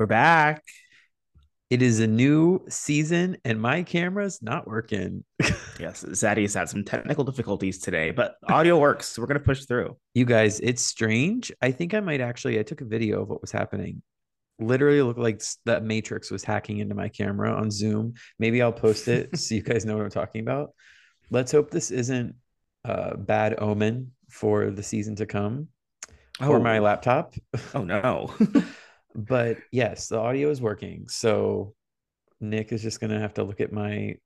We're back. It is a new season and my camera's not working. Yes, Zaddy's had some technical difficulties today, but audio works. So we're gonna push through. you guys, it's strange. I think I might actually I took a video of what was happening. Literally looked like that Matrix was hacking into my camera on Zoom. Maybe I'll post it so you guys know what I'm talking about. Let's hope this isn't a bad omen for the season to come or oh. my laptop. Oh no. But yes, the audio is working. So Nick is just gonna have to look at my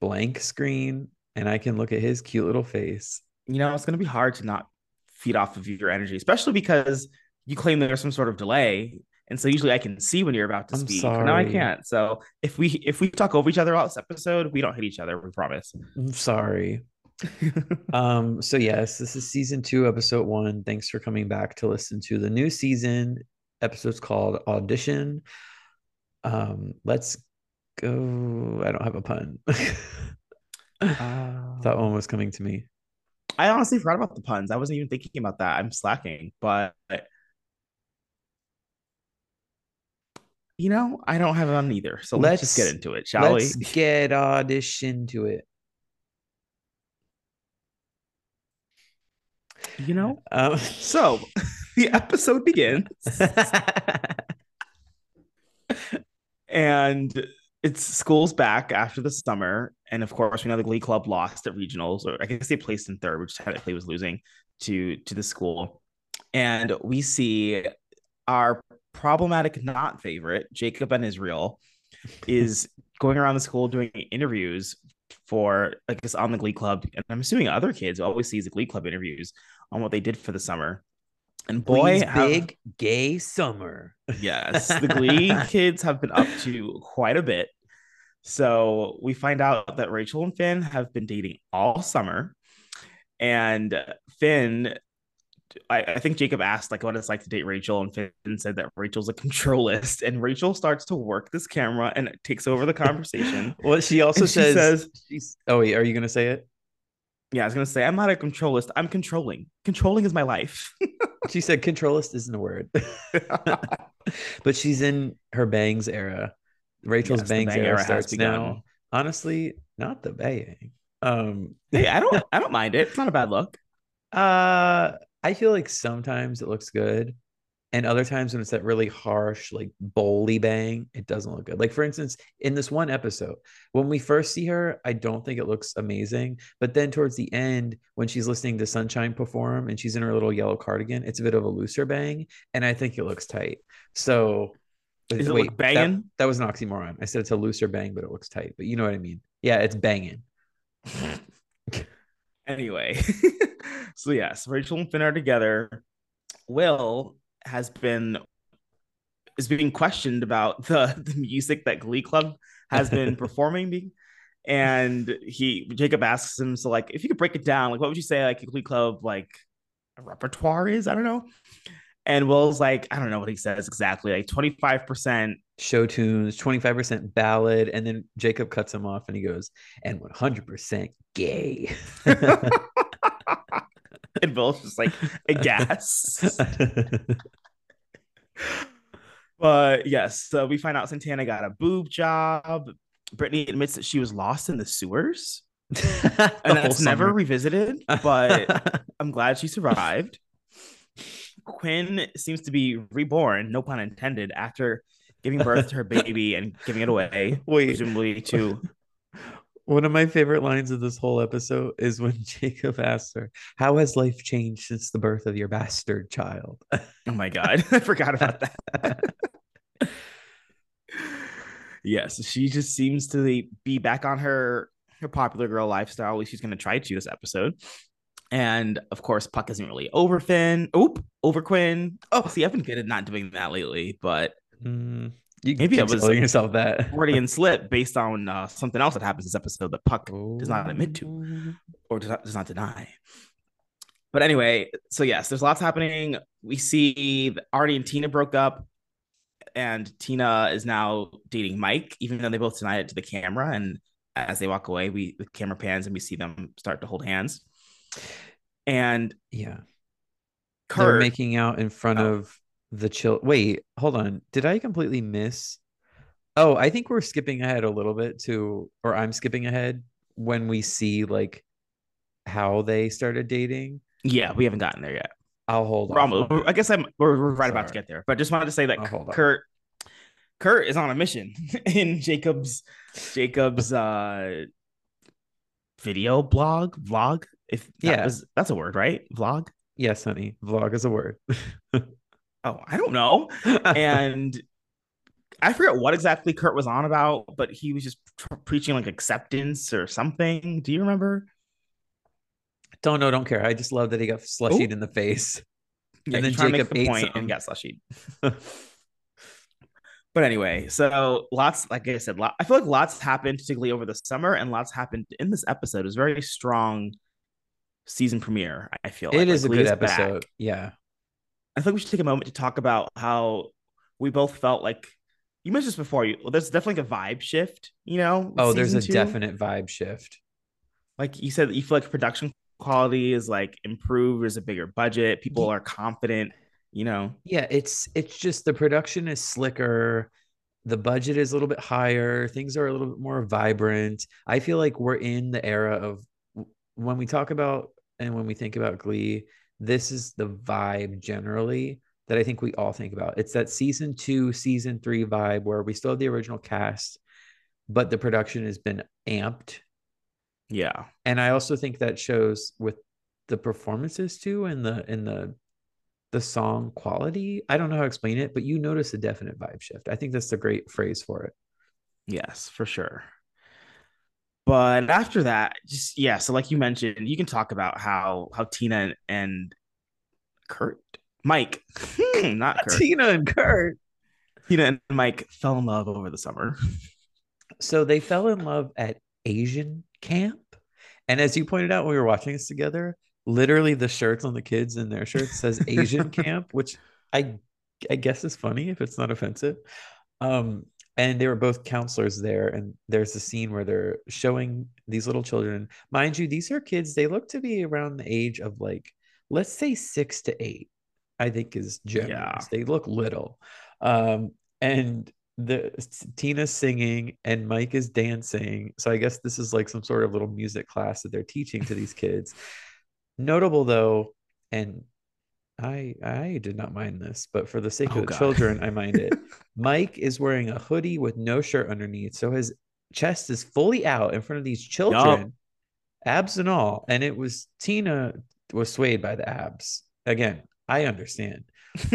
blank screen and I can look at his cute little face. you know, it's gonna be hard to not feed off of your energy, especially because you claim there's some sort of delay. And so usually I can see when you're about to I'm speak. but Now I can't. So if we if we talk over each other all this episode, we don't hit each other, we promise. I'm sorry. Um, so yes, this is season two, episode one. Thanks for coming back to listen to the new season. Episode's called Audition. Um, let's go. I don't have a pun. Uh, That one was coming to me. I honestly forgot about the puns. I wasn't even thinking about that. I'm slacking, but you know, I don't have one either. So let's, just get into it, shall we? Let's we? get audition to it. You know? Um, So the episode begins and it's school's back after the summer. And of course, we know the Glee Club lost at regionals, or I guess they placed in third, which technically was losing to to the school. And we see our problematic not favorite, Jacob Ben Israel, is going around the school doing interviews for I guess on the Glee Club. And I'm assuming other kids always sees the Glee Club interviews on what they did for the summer. And boy, have- big gay summer. Yes, the Glee kids have been up to quite a bit. So we find out that Rachel and Finn have been dating all summer. And Finn, I, I think Jacob asked like what it's like to date Rachel, and Finn said that Rachel's a controlist. And Rachel starts to work this camera and it takes over the conversation. Well, she also And she says, says- she's, "Oh wait, are you gonna say it?" yeah, I was gonna say I'm not a controlist. I'm controlling. Controlling is my life. She said, "Controlist isn't a word," but she's in her bangs era. Rachel's Yes, bangs bang era, era starts now. Honestly, not the bang. Um, hey, I don't I don't mind it. It's not a bad look. uh, I feel like sometimes it looks good, and other times when it's that really harsh, like bowly bang, it doesn't look good. Like for instance, in this one episode, when we first see her, I don't think it looks amazing, but then towards the end, when she's listening to Sunshine perform and she's in her little yellow cardigan, it's a bit of a looser bang, and I think it looks tight. So. Does it wait, look that- banging? That, was an oxymoron. I said it's a looser bang, but it looks tight. But you know what I mean? Yeah, it's banging. Anyway, so yes, Rachel and Finn are together. Will has been is being questioned about the, the music that Glee Club has been performing, and he Jacob asks him, so like, if you could break it down, like, what would you say like Glee Club like a repertoire is? I don't know. And Will's like, I don't know what he says exactly, like twenty five percent. show tunes, 25% ballad, and then Jacob cuts him off and he goes, and 100% gay. And Will's just like, I guess. But yes, so we find out Santana got a boob job. Brittany admits that she was lost in the sewers, and that's never revisited. But I'm glad she survived. Quinn seems to be reborn, no pun intended, after giving birth to her baby and giving it away, Wait. presumably to One of my favorite lines of this whole episode is when Jacob asks her, How has life changed since the birth of your bastard child? Oh my god, I forgot about that. yes, she just seems to be back on her her popular girl lifestyle. At least she's going to try to this episode. And of course, Puck isn't really over Finn. Oop, over Quinn. Oh, see, I've been good at not doing that lately, but Mm, You Maybe keep I was telling yourself that. Freudian slip based on uh, something else that happens this episode that Puck does not admit to or does not, does not deny. But anyway, so yes, there's lots happening. We see that Artie and Tina broke up, and Tina is now dating Mike, even though they both denied it to the camera. And as they walk away, we the camera pans and we see them start to hold hands. And Yeah. Kurt, They're making out in front Oh. of the chill. Wait, hold on. Did I completely miss? Oh, I think we're skipping ahead a little bit to, or I'm skipping ahead when we see like how they started dating. yeah, we haven't gotten there yet. I'll hold We're on. almost- I guess I'm we're, we're right about to get there, but just wanted to say that. Kurt Kurt is on a mission in Jacob's Jacob's uh video blog vlog if that Yeah. was that's a word right vlog Yes, honey. Vlog is a word. oh I don't know and I forget what exactly Kurt was on about but he was just preaching like acceptance or something do you remember don't know, don't care. I just love that he got slushied Ooh. in the face. yeah, And then tried to make Jacob the ate point some. and got slushy But anyway, so lots, like I said, lot, I feel like lots happened, particularly over the summer, and lots happened in this episode. It was a very strong season premiere. I feel like. It is Like, a good Leah's back. episode. Yeah. I think we should take a moment to talk about how we both felt like you mentioned this before. You, well, there's definitely like a vibe shift. You know? Oh, there's a two. definite vibe shift. Like you said, you feel like production quality is like improved. There's a bigger budget. People are confident. You know? Yeah, it's it's just the production is slicker. The budget is a little bit higher. Things are a little bit more vibrant. I feel like we're in the era of when we talk about and when we think about Glee, this is the vibe generally that I think we all think about. It's that season two, season three vibe where we still have the original cast, but the production has been amped. Yeah. And I also think that shows with the performances too and the and the the song quality. I don't know how to explain it, but you notice a definite vibe shift. I think that's the great phrase for it. Yes, for sure. But after that, just yeah, so like you mentioned, you can talk about how how Tina and Kurt, Mike, not Kurt, Tina and Kurt. Tina and Mike fell in love over the summer. So they fell in love at Asian camp. And as you pointed out when we were watching this together, literally the shirts on the kids and their shirts says Asian camp, which I I guess is funny if it's not offensive. Um, and they were both counselors there, and there's a scene where they're showing these little children. Mind you, these are kids, they look to be around the age of like, let's say six to eight, I think is generous. Yeah. They look little. Um, and the Tina's singing and Mike is dancing. So I guess this is like some sort of little music class that they're teaching to these kids. Notable though, and I I did not mind this, but for the sake Oh, of the God. children, I mind it. Mike is wearing a hoodie with no shirt underneath, so his chest is fully out in front of these children, abs and all. And it was Tina was swayed by the abs. Again, I understand,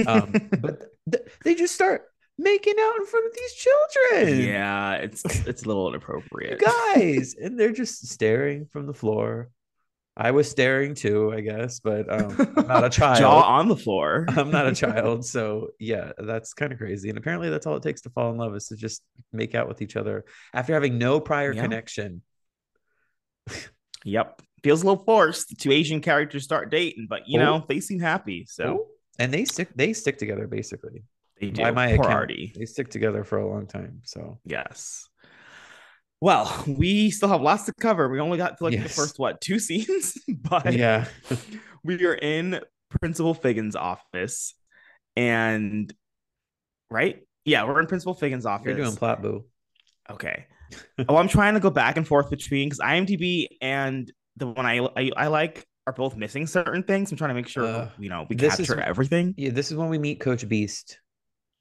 um, but th- they just start making out in front of these children, yeah, it's it's a little inappropriate. guys, and they're just staring from the floor. I was staring too, I guess, but um, I'm not a child. Jaw on the floor. I'm not a child, so yeah, that's kind of crazy. And apparently, that's all it takes to fall in love is to just make out with each other after having no prior Yeah. connection. Yep. Feels a little forced. The two Asian characters start dating, but you Oh. know, they seem happy. So and they stick they stick together basically. they do. By my Poor account, Artie. they stick together for a long time. So Yes. Well, we still have lots to cover. We only got to like the first what two scenes, but yeah, we are in Principal Figgins' office, and right, yeah, we're in Principal Figgins' office. you're doing plot boo. Okay. oh, I'm trying to go back and forth between because IMDb and the one I, I I like are both missing certain things. I'm trying to make sure Uh, you know we this is- capture everything. Yeah, this is when we meet Coach Beiste.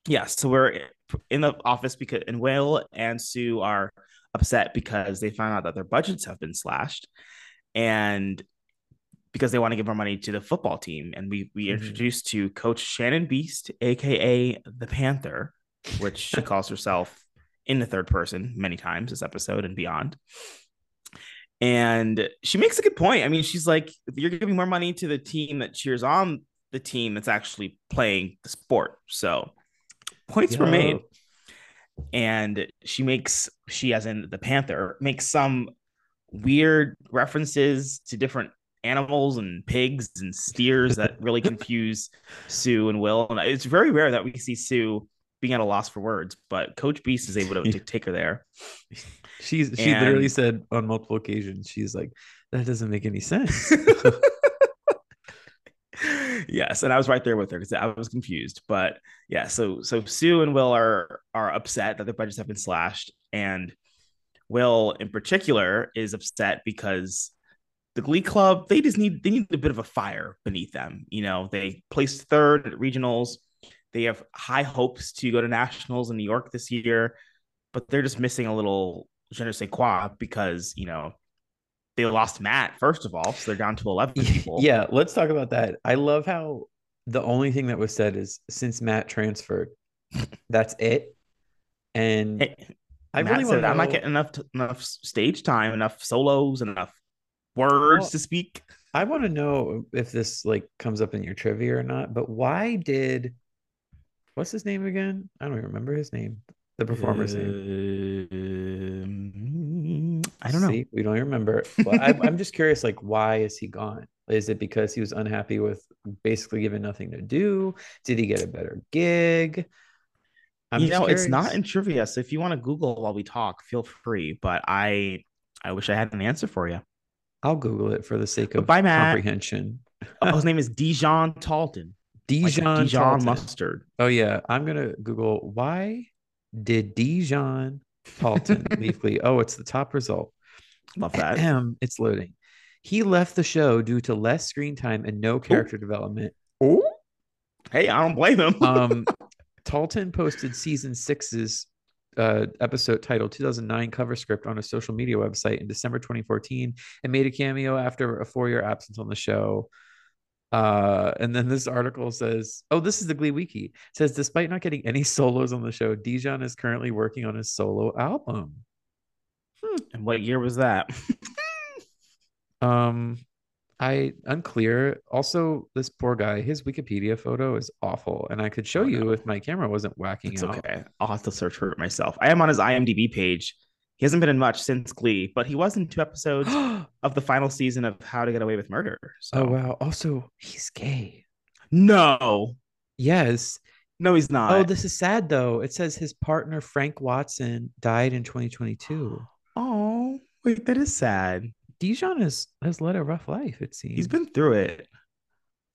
Yes, so we're in the office because and Will and Sue are upset because they found out that their budgets have been slashed, and because they want to give more money to the football team. And we we Mhm. introduced to Coach Shannon Beiste, aka the Panther, which she calls herself in the third person many times this episode and beyond. And she makes a good point. I mean, she's like, you're giving more money to the team that cheers on the team that's actually playing the sport. So points were made. And she makes she as in the panther makes some weird references to different animals and pigs and steers that really confuse Sue and Will. And it's very rare that we see Sue being at a loss for words, but Coach Beiste is able to, to take her there. She's she And- literally said on multiple occasions, she's like, that doesn't make any sense. yes, and I was right there with her because I was confused. But yeah, so so Sue and Will are are upset that their budgets have been slashed, and Will in particular is upset because the Glee Club they just need they need a bit of a fire beneath them. You know, they placed third at regionals. They have high hopes to go to nationals in New York this year, but they're just missing a little je ne sais quoi because you know they lost Matt first of all, so they're down to eleven people. yeah, let's talk about that. I love how the only thing that was said is since Matt transferred, that's it. And Hey, I Matt really said want to I'm not getting enough t- enough stage time, enough solos, enough words Well- to speak. I want to know if this like comes up in your trivia or not, but why did what's his name again? I don't even remember his name. The performer's name. Um, I don't know. See, we don't even remember. Well, I, I'm just curious, like, why is he gone? Is it because he was unhappy with basically given nothing to do? Did he get a better gig? I'm you know, it's not in trivia, so if you want to Google while we talk, feel free. But I, I wish I had an answer for you. I'll Google it for the sake of Bye, Matt. comprehension. Oh, his name is Dijon Talton. like Dijon, Dijon Talton. mustard. Oh yeah, I'm gonna Google why did Dijon Talton Glee? Oh, it's the top result. Love that. Ahem, it's loading. He left the show due to less screen time and no character development. Oh, hey, I don't blame him. Um, Talton posted season six's uh, episode titled 2009 cover script on a social media website in December 2014 and made a cameo after a four year absence on the show. Uh, and then this article says, Oh, this is the Glee Wiki. It says, despite not getting any solos on the show, Dijon is currently working on his solo album. and what year was that? Um, I unclear. Also, this poor guy, his Wikipedia photo is awful, and I could show Oh, you no. if my camera wasn't whacking It's out. okay. I'll have to search for it myself. I am on his IMDb page. He hasn't been in much since Glee, but he was in two episodes oh of the final season of How to Get Away with Murder. So wow! Also, he's gay. no, Yes. no, he's not. Oh, this is sad though. It says his partner Frank Watson died in 2022. oh, wait, that is sad. Dijon has has led a rough life. It seems He's been through it.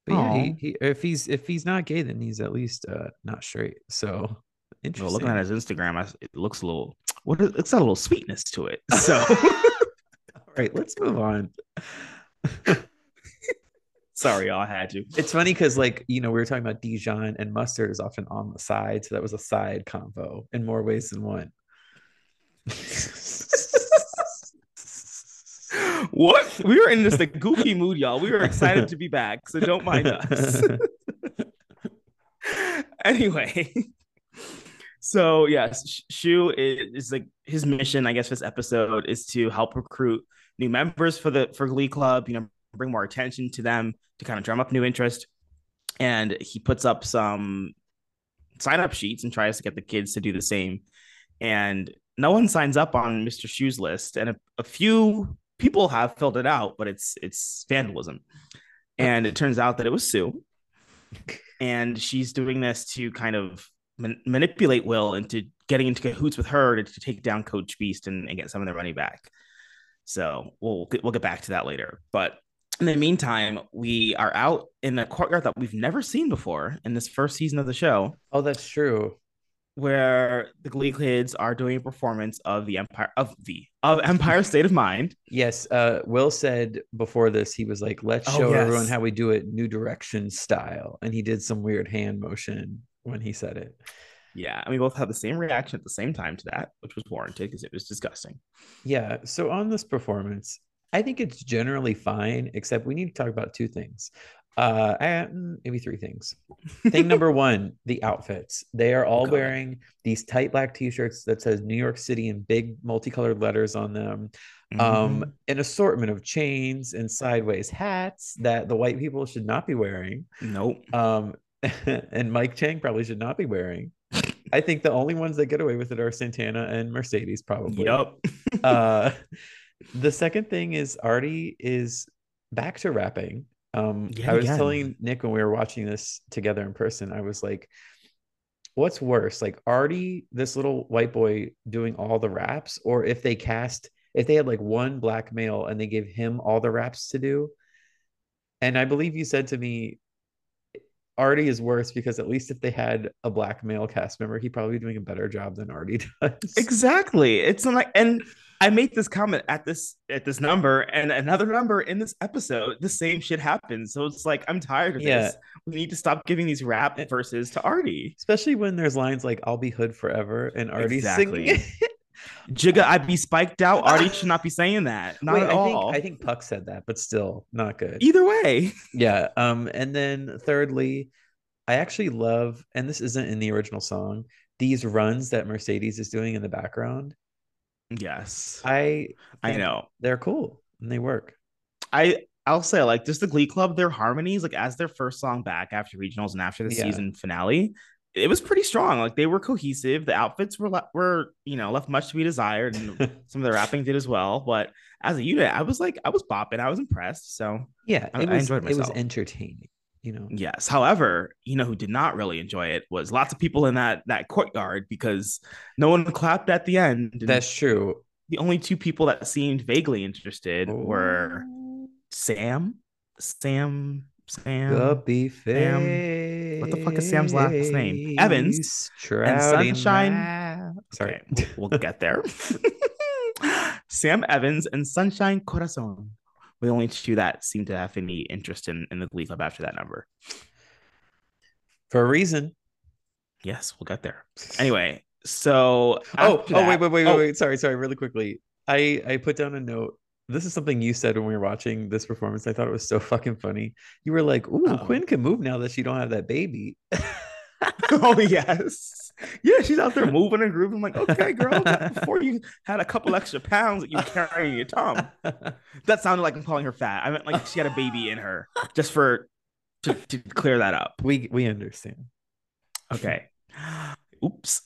But yeah, he, he if he's if he's not gay, then he's at least uh not straight. So interesting. Well, looking at his Instagram, I, it looks a little. What? is- It's got a little sweetness to it. So All right, let's move on. sorry, I had to. It's funny because, like, you know, we were talking about Dijon and mustard is often on the side. So that was a side convo in more ways than one. what? We were in just a goofy mood, y'all. We were excited to be back, so don't mind us. anyway, so yes, Sh- Schue is, is like his mission, I guess, this episode is to help recruit new members for the for Glee Club. You know, bring more attention to them to kind of drum up new interest. And he puts up some sign up sheets and tries to get the kids to do the same. And no one signs up on Mr. Schue's list, and a, a few people have filled it out, but it's it's vandalism. And it turns out that it was Sue, and she's doing this to kind of man- manipulate Will into getting into cahoots with her to, to take down Coach Beiste and, and get some of their money back. So we'll get, we'll get back to that later. But in the meantime, we are out in a courtyard that we've never seen before in this first season of the show, Oh, that's true. where the Glee kids are doing a performance of the Empire of the of Empire State of Mind. Yes. Uh, Will said before this, he was like, let's Oh, show yes. everyone how we do it New Direction style. And he did some weird hand motion when he said it. Yeah, and we both had the same reaction at the same time to that, which was warranted because it was disgusting. Yeah. So on this performance, I think it's generally fine, except we need to talk about two things. Uh, I- maybe three things. Thing number one, the outfits. They are all wearing these tight black t-shirts that says New York City in big multicolored letters on them. Mhm. Um, an assortment of chains and sideways hats that the white people should not be wearing. nope. Um, and Mike Chang probably should not be wearing. I think the only ones that get away with it are Santana and Mercedes, probably. Yep. uh, the second thing is Artie is back to rapping. Um, Yet I was telling Nick when we were watching this together in person, I was like, what's worse, like Artie, this little white boy doing all the raps, or if they cast, if they had like one black male and they gave him all the raps to do? And I believe you said to me, Artie is worse because at least if they had a black male cast member, he'd probably be doing a better job than Artie does. Exactly. It's not like, and I make this comment at this at this number and another number in this episode. The same shit happens. So it's like I'm tired of Yeah. this. We need to stop giving these rap eh, verses to Artie. Especially when there's lines like "I'll be hood forever" and Artie Exactly. singing. Jigga, I'd be spiked out. Artie should not be saying that. Not Wait, at I all. think I think Puck said that, but still not good. Either way. Yeah. Um. And then thirdly, I actually love, and this isn't in the original song, these runs that Mercedes is doing in the background. Yes. I I know. they're cool and they work. I I'll say like just the Glee Club, their harmonies, like as their first song back after regionals and after the Yeah. season finale, it was pretty strong. Like they were cohesive. The outfits were le- were you know left much to be desired, and some of the rapping did as well. But as a unit, I was like I was bopping. I was impressed. So yeah, I- it I was enjoyed it was entertaining. You know. yes. However, you know who did not really enjoy it was lots of people in that that courtyard because no one clapped at the end. That's true. the only two people that seemed vaguely interested were oh. Sam, Sam, Sam, Guppy Sam- face. what the fuck is Sam's last name? Evans and Sunshine. Mouth. Sorry. Okay, we'll, we'll get there. Sam Evans and Sunshine Corazon were the only two that seemed to have any interest in, in the Glee Club after that number. For a reason. Yes, we'll get there. Anyway, so Oh, oh, that- wait, wait, wait, oh, wait, wait. Sorry, sorry, really quickly. I I put down a note. This is something you said when we were watching this performance. I thought it was so fucking funny. You were like, "Ooh, Uh-oh. Quinn can move now that she don't have that baby." oh yes, yeah, she's out there moving and grooving. I'm like, okay, girl, before you had a couple extra pounds that you were carrying in your tongue. That sounded like I'm calling her fat. I meant like she had a baby in her, just for to, to clear that up. we we understand. Okay. Oops.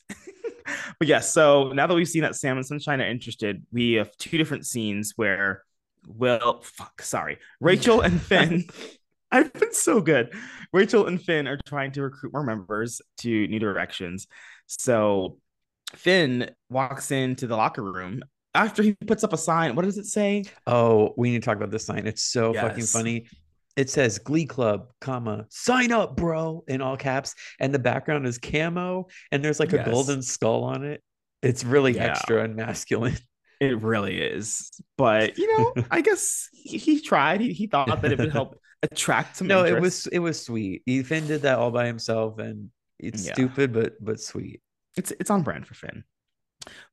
but yeah, so now that we've seen that Sam and Sunshine are interested, we have two different scenes where Will fuck, sorry. Rachel and Finn. I've been so good. Rachel and Finn are trying to recruit more members to New Directions. So Finn walks into the locker room after he puts up a sign. What does it say? Oh, we need to talk about this sign. It's so fucking funny. It says Glee Club, comma, sign up, bro, in all caps. And the background is camo, and there's like a Yes. golden skull on it. It's really Yeah. extra and masculine. It really is. But you know, I guess he, he tried. He, he thought that it would help attract some no, it was it was sweet. Finn did that all by himself, and it's Yeah. stupid, but but sweet. it's it's on brand for Finn.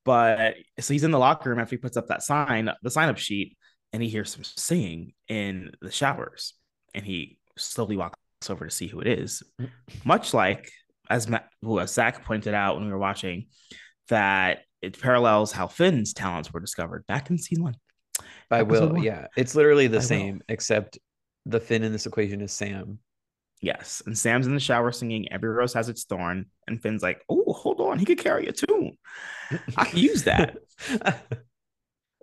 But so he's in the locker room after he puts up that sign, the sign up sheet, and he hears some singing in the showers, and he slowly walks over to see who it is. Mm-hmm. Much like as Matt, who as Zach pointed out when we were watching, that it parallels how Finn's talents were discovered back in season one. By Will, one. yeah, it's literally the By Will. same, except the Finn in this equation is Sam. Yes, and Sam's in the shower singing "Every Rose Has Its Thorn," and Finn's like, "Oh, hold on, he could carry a tune. I can use that."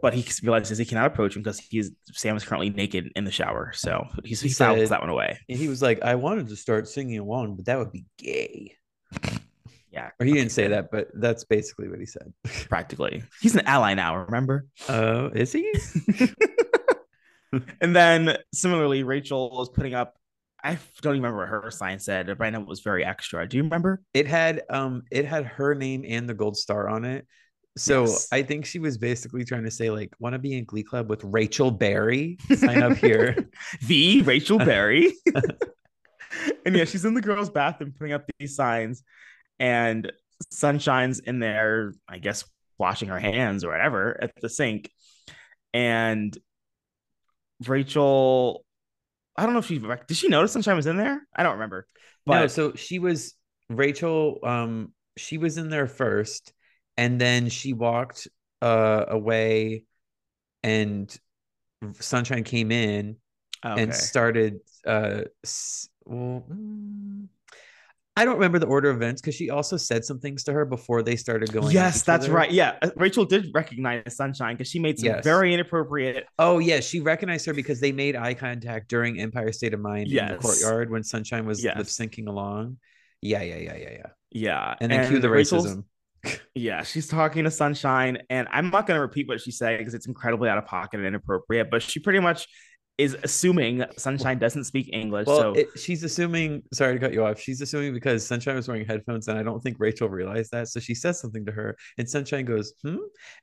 but he realizes he cannot approach him because he's Sam is currently naked in the shower. So he's, he, He said- that one away. And he was like, I wanted to start singing along, but that would be gay. Yeah, Or he didn't say that, but that's basically what he said. practically. He's an ally now. Remember? Oh, is he? and then similarly, Rachel was putting up. I don't even remember what her sign said, but I know it was very extra. Do you remember? It had um it had her name and the gold star on it. So Yes. I think she was basically trying to say like want to be in Glee Club with Rachel Berry? Sign up here. the Rachel Berry. and yeah, she's in the girls' bathroom putting up these signs, and Sunshine's in there, I guess, washing her hands or whatever at the sink. And Rachel, I don't know if she did she notice Sunshine was in there? I don't remember. But no, so she was Rachel. Um, she was in there first, and then she walked uh away, and Sunshine came in okay. and started. Uh, well, mm, I don't remember the order of events because she also said some things to her before they started going. Yes, that's other. right. Yeah, uh, Rachel did recognize Sunshine because she made some Yes. very inappropriate. Oh yeah, she recognized her because they made eye contact during Empire State of Mind in the courtyard when Sunshine was Yes. lip syncing along. Yeah, yeah, yeah, yeah, yeah. Yeah, And then cue the Rachel's- racism. Yeah, she's talking to Sunshine, and I'm not going to repeat what she said because it's incredibly out of pocket and inappropriate. But she pretty much is assuming Sunshine doesn't speak English. Well, so it, she's assuming. Sorry to cut you off. She's assuming because Sunshine was wearing headphones, and I don't think Rachel realized that. So she says something to her, and Sunshine goes, "Hmm,"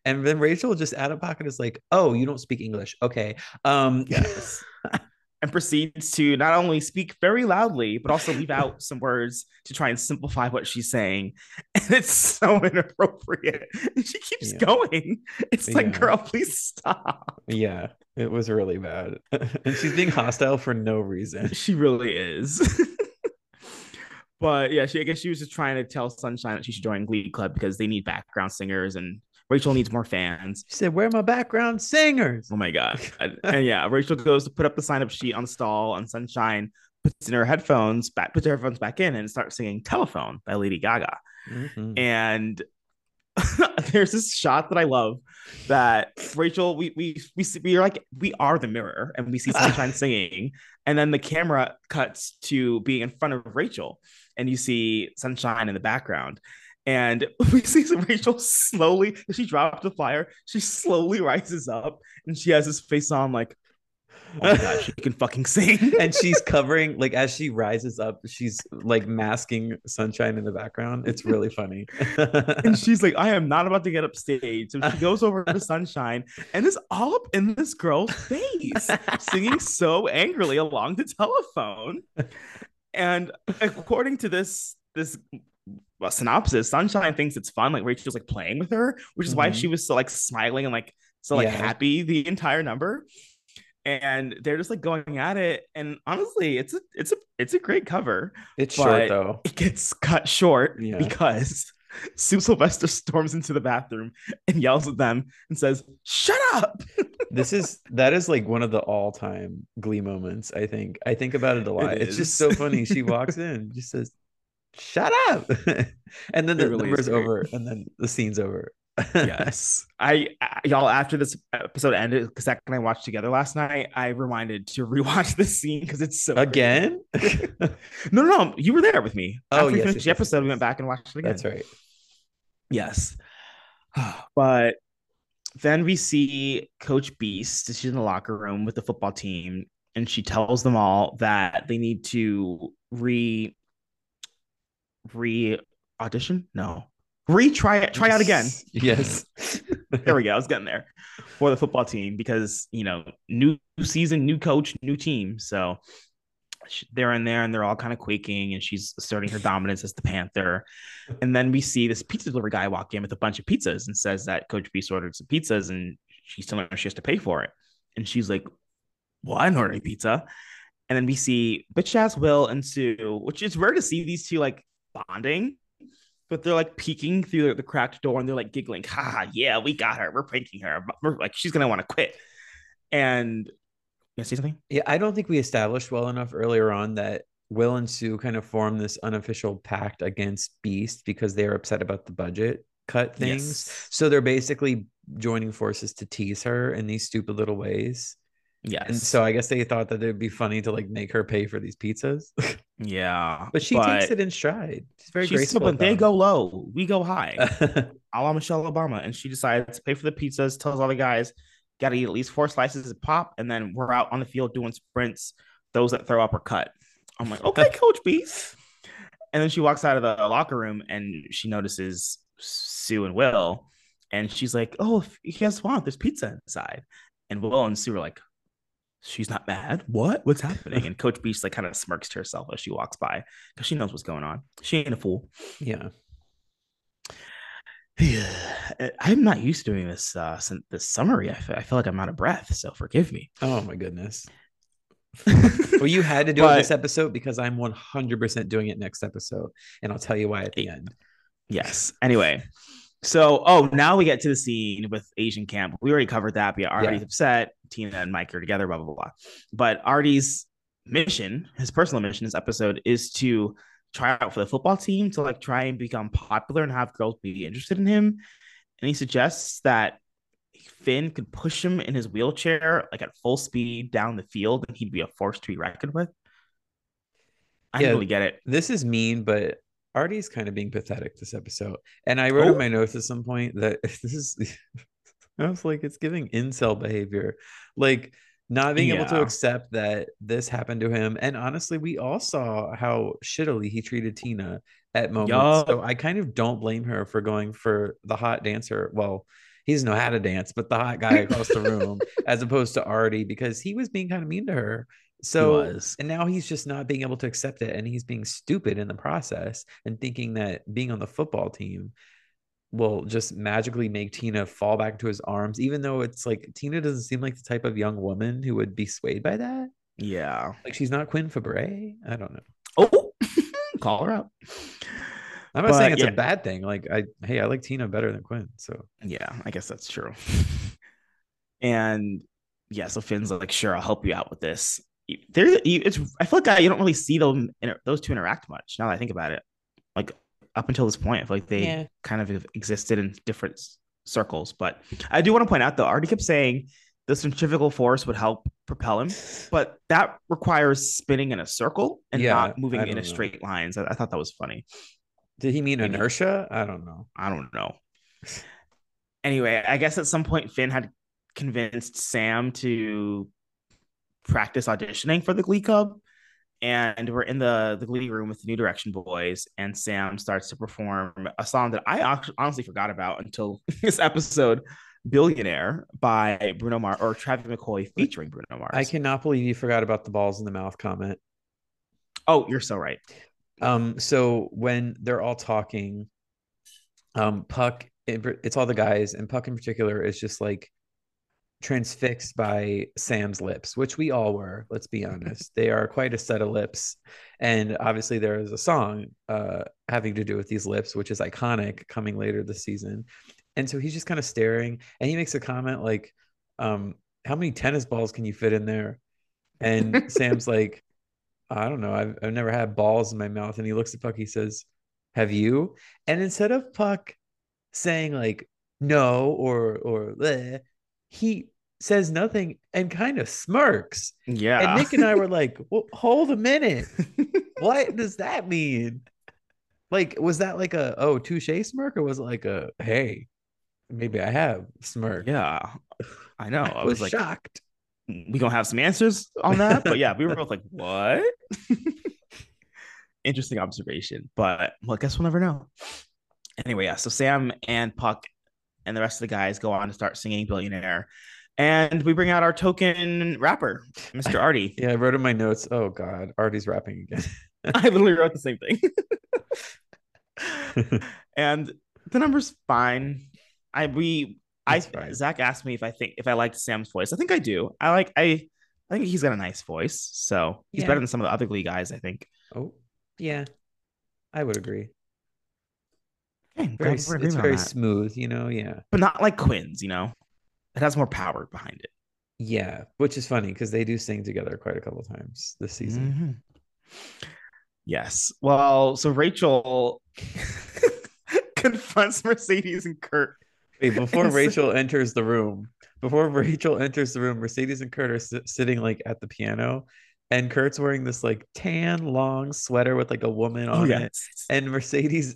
and then Rachel just out of pocket is like, "Oh, you don't speak English? Okay." Um, yes, and proceeds to not only speak very loudly but also leave out some words to try and simplify what she's saying, and it's so inappropriate. And she keeps Yeah. going. It's like, girl, please stop. yeah, it was really bad, and she's being hostile for no reason. She really is. but yeah, she I guess she was just trying to tell Sunshine that she should join Glee Club because they need background singers and Rachel needs more fans. She said, "Where are my background singers?" Oh my god. and, yeah, Rachel goes to put up the sign up sheet on the stall on Sunshine puts in her headphones back puts her headphones back in and starts singing Telephone by Lady Gaga. Mhm. And there's this shot that I love that Rachel, we we we see, we are like we are the mirror, and we see Sunshine singing, and then the camera cuts to being in front of Rachel, and you see Sunshine in the background, and we see Rachel slowly. She dropped the flyer. She slowly rises up, and she has this face on like, oh my god, she can fucking sing. and she's covering like as she rises up, she's like masking sunshine in the background. It's really funny. and she's like, I am not about to get upstage. So she goes over to Sunshine and is all up in this girl's face, singing so angrily along the telephone. And according to this, this well, synopsis, Sunshine thinks it's fun. Like Rachel's like playing with her, which is why Mhm. she was so like smiling and like so like Yeah. happy the entire number. And they're just like going at it. And honestly, it's a it's a it's a great cover it's but- short though. it gets cut short Yeah. because Sue Sylvester storms into the bathroom and yells at them and says, "Shut up!" This is that is like one of the all-time glee moments, I think. I think about it a lot. It it's just so funny. She walks in, just says, Shut up. and then It the really number's over and then the scene's over. yes, I, I y'all after this episode ended, because that and I watched together last night. I reminded to rewatch this scene because it's so. Again? No, no, no, you were there with me. Oh, after we yes, finished yes, the yes, episode, we went back and watched it again. That's right. Yes. But then we see Coach Beiste. She's in the locker room with the football team, and she tells them all that they need to re re audition. No, retry it. Try out again. Yes. There we go. I was getting there for the football team because you know new season, new coach, new team. So they're in there and they're all kind of quaking, and she's asserting her dominance as the Panther. And then we see this pizza delivery guy walk in with a bunch of pizzas and says that Coach Beiste ordered some pizzas, and she's telling her she has to pay for it. And she's like, "Well, I didn't order any pizza." And then we see bitch ass Will and Sue, which is rare to see these two like bonding but they're like peeking through the, cracked door and they're like giggling, ha, yeah, we got her. We're pranking her. We're like, she's gonna want to quit. And you gonna something? Yeah, I don't think we established well enough earlier on that Will and Sue kind of form this unofficial pact against Beiste because they are upset about the budget cut things. Yes. So they're basically joining forces to tease her in these stupid little ways. Yes. And so I guess they thought that it'd be funny to like make her pay for these pizzas. yeah. but she takes it in stride. She's very she's graceful. but they go low, we go high. it. a la Michelle Obama. And she decides to pay for the pizzas, tells all the guys, gotta eat at least four slices of pop, and then we're out on the field doing sprints. Those that throw up are cut. I'm like, okay, Coach Beiste. And then she walks out of the locker room and she notices Sue and Will. And she's like, Oh, if you guys want, there's pizza inside. And Will and Sue are like, She's not mad. What? What's happening? And Coach Beiste like kind of smirks to herself as she walks by because she knows what's going on. She ain't a fool. yeah. Yeah, I'm not used to doing this uh this summary. I fe- I feel like I'm out of breath, so forgive me. Oh my goodness. Well, you had to do it this episode because I'm 100% doing it next episode. And I'll tell you why at the end. yes. Anyway, so oh, now we get to the scene with Asian camp. We already covered that. But yeah, Artie's Yeah. upset. Tina and Mike are together. Blah blah blah. But Artie's mission, his personal mission, this episode is to try out for the football team to like try and become popular and have girls be interested in him. And he suggests that Finn could push him in his wheelchair like at full speed down the field and he'd be a force to be reckoned with. I yeah, really get it. This is mean, but Artie's kind of being pathetic this episode. And I wrote oh. in my notes at some point that this is I was like, it's giving incel behavior. Like not being yeah. able to accept that this happened to him. And honestly, we all saw how shittily he treated Tina at moments. Yo. So I kind of don't blame her for going for the hot dancer. Well, he doesn't know how to dance, but the hot guy across the room, as opposed to Artie, because he was being kind of mean to her. So and now he's just not being able to accept it, and he's being stupid in the process and thinking that being on the football team will just magically make Tina fall back to his arms, even though it's like Tina doesn't seem like the type of young woman who would be swayed by that. Yeah, like she's not Quinn Fabray. I don't know. Oh, call her out. I'm not but, saying it's yeah. a bad thing. Like I, hey, I like Tina better than Quinn. So yeah, I guess that's true. and yeah, so Finn's like, sure, I'll help you out with this. There, it's. I feel like I, you don't really see them those two interact much. Now that I think about it, like up until this point, I feel like they yeah. kind of existed in different circles. But I do want to point out though, Artie kept saying the centrifugal force would help propel him, but that requires spinning in a circle and yeah, not moving in a straight lines. I, I, thought that was funny. Did he mean inertia? I don't know. I don't know. anyway, I guess at some point Finn had convinced Sam to practice auditioning for the Glee Club. And we're in the, the Glee room with the New Direction boys, and Sam starts to perform a song that I honestly forgot about until this episode, Billionaire by Bruno Mars or Travis McCoy featuring Bruno Mars. I cannot believe you forgot about the balls in the mouth comment. Oh, you're so right. Um, so when they're all talking, um, Puck, it's all the guys, and Puck in particular is just like transfixed by Sam's lips, which we all were. Let's be honest; they are quite a set of lips, and obviously there is a song uh, having to do with these lips, which is iconic, coming later this season. And so he's just kind of staring, and he makes a comment like, um, "How many tennis balls can you fit in there?" And Sam's like, I don't know. I've, I've never had balls in my mouth. And he looks at Puck. He says, Have you? And instead of Puck saying like no or or bleh, he says nothing and kind of smirks. Yeah. And Nick and I were like, well, hold a minute. what does that mean? Like, was that like a oh touche smirk or was it like a hey, maybe I have smirk? Yeah. I know. I, I was, was like shocked we gonna have some answers on that. but yeah, we were both like, what? Interesting observation. But well, I guess we'll never know. Anyway, yeah. So Sam and Puck and the rest of the guys go on to start singing Billionaire. And we bring out our token rapper, Mr. Artie. yeah, I wrote in my notes. Oh God, Artie's rapping again. I literally wrote the same thing. and the number's fine. I we I Zach asked me if I think if I liked Sam's voice. I think I do. I like I I think he's got a nice voice, so he's yeah. better than some of the other Glee guys. I think. Oh yeah, I would agree. Very, it's very smooth, you know. Yeah, but not like Quinn's. You know, it has more power behind it. Yeah, which is funny because they do sing together quite a couple times this season. Mm-hmm. Yes. Well, so Rachel confronts Mercedes and Kurt Wait, before Rachel enters the room, before Rachel enters the room, Mercedes and Kurt are sit- sitting like at the piano, and Kurt's wearing this like tan long sweater with like a woman oh, on yes. it, and Mercedes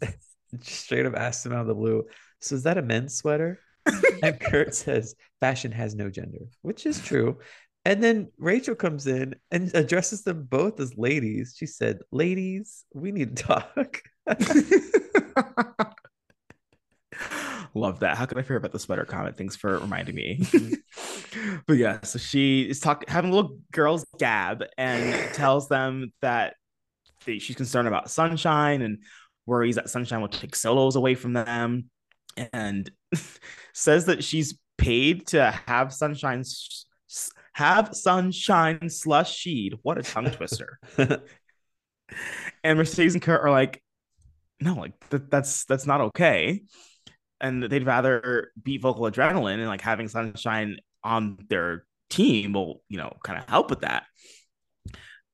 straight up asked him out of the blue, "So is that a men's sweater?" and Kurt says, "Fashion has no gender," which is true. And then Rachel comes in and addresses them both as ladies. She said, "Ladies, we need to talk." Love that. How could I forget about the sweater comment? Thanks for reminding me. Mm-hmm. but yeah, so she is talking, having a little girls gab and tells them that she's concerned about Sunshine and worries that Sunshine will take solos away from them, and says that she's paid to have Sunshine have Sunshine slush sheed. What a tongue twister. and Mercedes and Kurt are like, no, like th- that's that's not okay and they'd rather beat vocal adrenaline and like having sunshine on their team will you know kind of help with that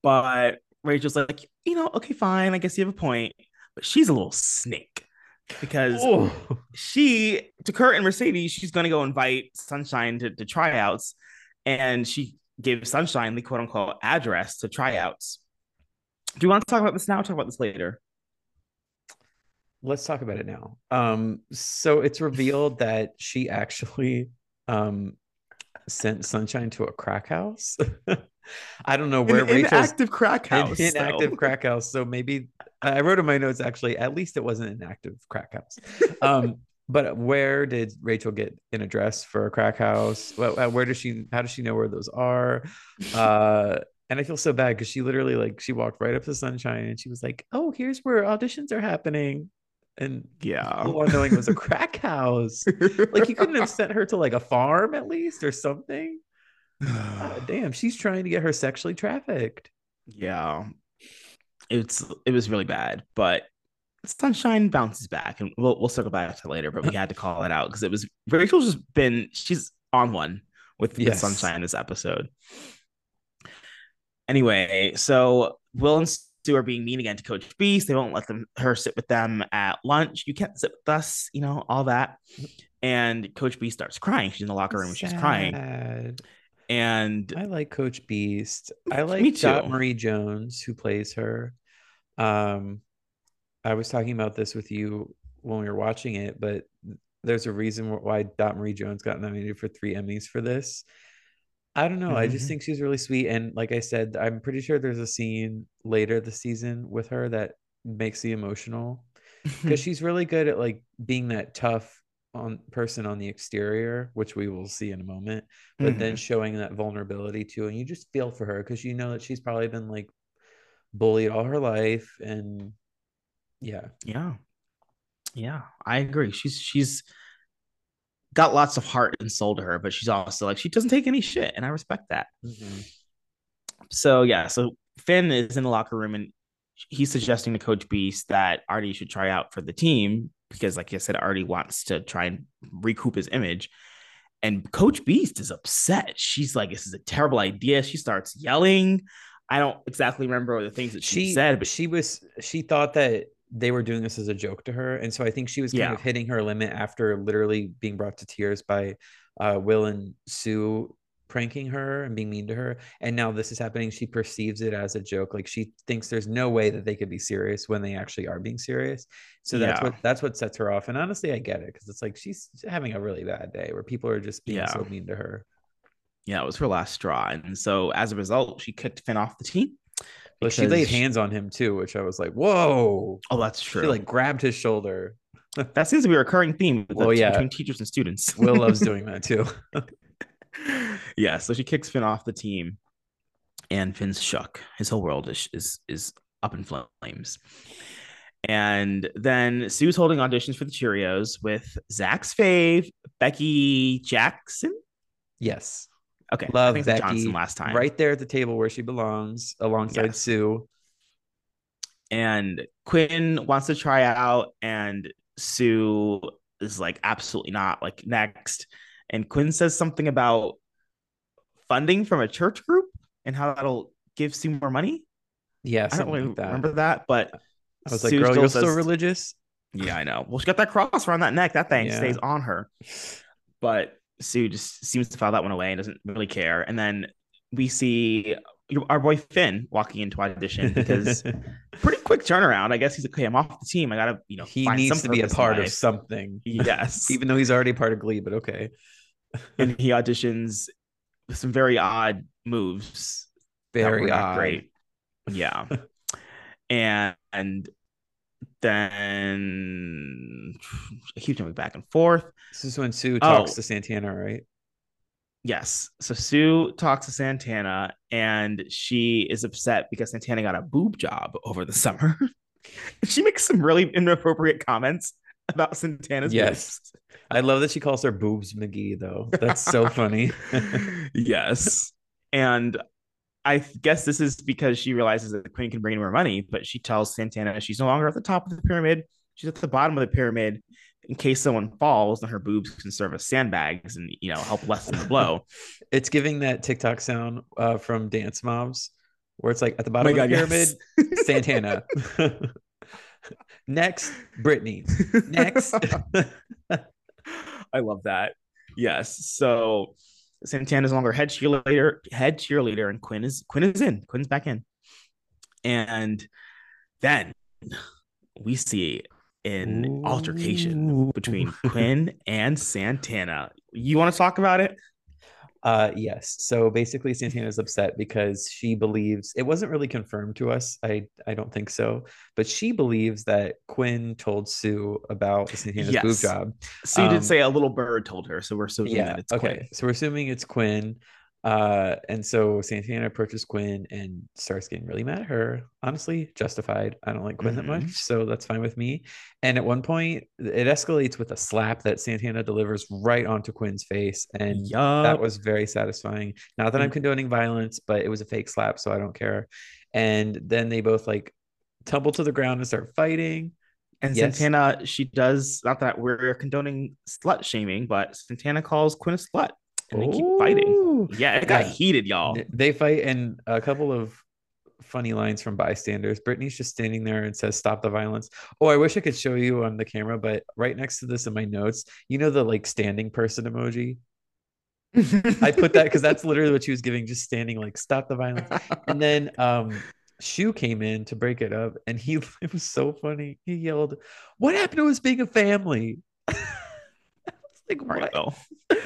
but Rachel's like, you know, okay, fine. I guess you have a point. But she's a little snake because Oh. she, to Kurt and Mercedes, she's going to go invite Sunshine to, to tryouts. And she gave Sunshine the quote unquote address to tryouts. Do you want to talk about this now? Or talk about this later. let's talk about it now. Um, so it's revealed that she actually um sent Sunshine to a crack house. I don't know where An Rachel's inactive crack house. an inactive crack house. So maybe I wrote in my notes actually, at least it wasn't an active crack house. Um, but where did Rachel get an address for a crack house? Where, uh, where does she? How does she know where those are? Uh, and I feel so bad because she literally like she walked right up to Sunshine and she was like, "Oh, here's where auditions are happening," and Yeah. full knowing it was a crack house. Like you couldn't have sent her to like a farm at least or something. God damn, she's trying to get her sexually trafficked. yeah. It's it was really bad, but Sunshine bounces back, and we'll we'll circle back to later. But we had to call it out because it was Rachel's just been she's on one with, with Yes. Sunshine this episode. Anyway, so Will and Sue are being mean again to Coach Beiste. They won't let them her sit with them at lunch. You can't sit with us, you know, all that. And Coach Beiste starts crying. She's in the locker room. and She's crying, and I like Coach Beiste. I Me like Dot. Marie Jones, who plays her. Um, I was talking about this with you when we were watching it, but there's a reason why Dot Marie Jones got nominated for three Emmys for this. I don't know. I just Mhm. think she's really sweet, and like I said, I'm pretty sure there's a scene later this season with her that makes me emotional because she's really good at like being that tough on person on the exterior, which we will see in a moment, but then Mhm. showing that vulnerability too, and you just feel for her because you know that she's probably been like bullied all her life, and yeah, Yeah. Yeah, I agree. She's she's got lots of heart and soul to her, but she's also like she doesn't take any shit, and I respect that. Mm-hmm. So yeah, so Finn is in the locker room and he's suggesting to Coach Beiste that Artie should try out for the team because, like I said, Artie wants to try and recoup his image. And Coach Beiste is upset. She's like, "This is a terrible idea." She starts yelling. I don't exactly remember the things that she, she said, but she was she thought that they were doing this as a joke to her, and so I think she was kind Yeah. of hitting her limit after literally being brought to tears by uh, Will and Sue pranking her and being mean to her. And now this is happening. She perceives it as a joke. Like she thinks there's no way that they could be serious when they actually are being serious. So that's Yeah. what that's what sets her off. And honestly, I get it because it's like she's having a really bad day where people are just being Yeah. so mean to her. yeah, it was her last straw. And so as a result, she kicked Finn off the team. But she laid hands on him too, which I was like, whoa. Oh, that's true. She like grabbed his shoulder. that seems to be a recurring theme Well, the- yeah. between teachers and students. Will loves doing that too. yeah, so she kicks Finn off the team, and Finn's shook. His whole world is is is up in flames. And then Sue's holding auditions for the Cheerios with Zach's fave, Becky Jackson. Yes. Okay, Love Becky. Johnson last time. Right there at the table where she belongs alongside Yes. Sue. and Quinn wants to try out, and Sue is like, absolutely not, like next. And Quinn says something about funding from a church group and how that'll give Sue more money. Yeah, I don't really like that. remember that, but I was like, girl, still you're says- religious. yeah, I know. Well, she got that cross around that neck. That thing Yeah. stays on her. But Sue just seems to file that one away and doesn't really care. And then we see our boy Finn walking into audition because pretty quick turnaround. I guess he's like, okay, I'm off the team. I gotta, you know, he needs to be a part of something. Yes. Even though he's already part of Glee, but okay. and he auditions with some very odd moves. Very odd. great. Yeah. and and then I keep jumping back and forth. This is when Sue oh. talks Oh. to Santana, right? Yes. So Sue talks to Santana and she is upset because Santana got a boob job over the summer. she makes some really inappropriate comments about Santana's Yes. I love that she calls her boobs McGee, though. That's so funny. yes. And I guess this is because she realizes that the queen can bring in more money, but she tells Santana she's no longer at the top of the pyramid. She's at the bottom of the pyramid in case someone falls, then her boobs can serve as sandbags and you know help lessen the blow. It's giving that TikTok sound uh, from Dance Moms where it's like at the bottom my of the pyramid, yes. Santana. Next, Brittany. Next. I love that. Yes. So Santana is no longer head cheerleader, head cheerleader, and Quinn is Quinn is in. Quinn's back in. And then we see an altercation between Quinn and Santana. You want to talk about it? Uh, yes. So basically, Santana's upset because she believes it wasn't really confirmed to us. I I don't think so, but she believes that Quinn told Sue about Santana's boob job. So you Um, did say a little bird told her, so we're assuming Yeah. that it's okay. Quinn. So we're assuming it's Quinn. Uh, and so Santana approaches Quinn and starts getting really mad at her. Honestly, justified. I don't like Quinn that Mhm. much, so that's fine with me. And at one point, it escalates with a slap that Santana delivers right onto Quinn's face, and that was very satisfying. Not that I'm condoning violence, but it was a fake slap, so I don't care. And then they both like tumble to the ground and start fighting. And Yes. Santana, she does not that we're condoning slut shaming, but Santana calls Quinn a slut, and they keep fighting. Yeah, it got Yeah. heated, y'all. They fight, and a couple of funny lines from bystanders. Brittany's just standing there and says, "Stop the violence." Oh, I wish I could show you on the camera, but right next to this in my notes, you know the like standing person emoji. I put that because that's literally what she was giving, just standing like, "Stop the violence." And then um, Schue came in to break it up, and he it was so funny. He yelled, "What happened to us being a family?" I was like, right.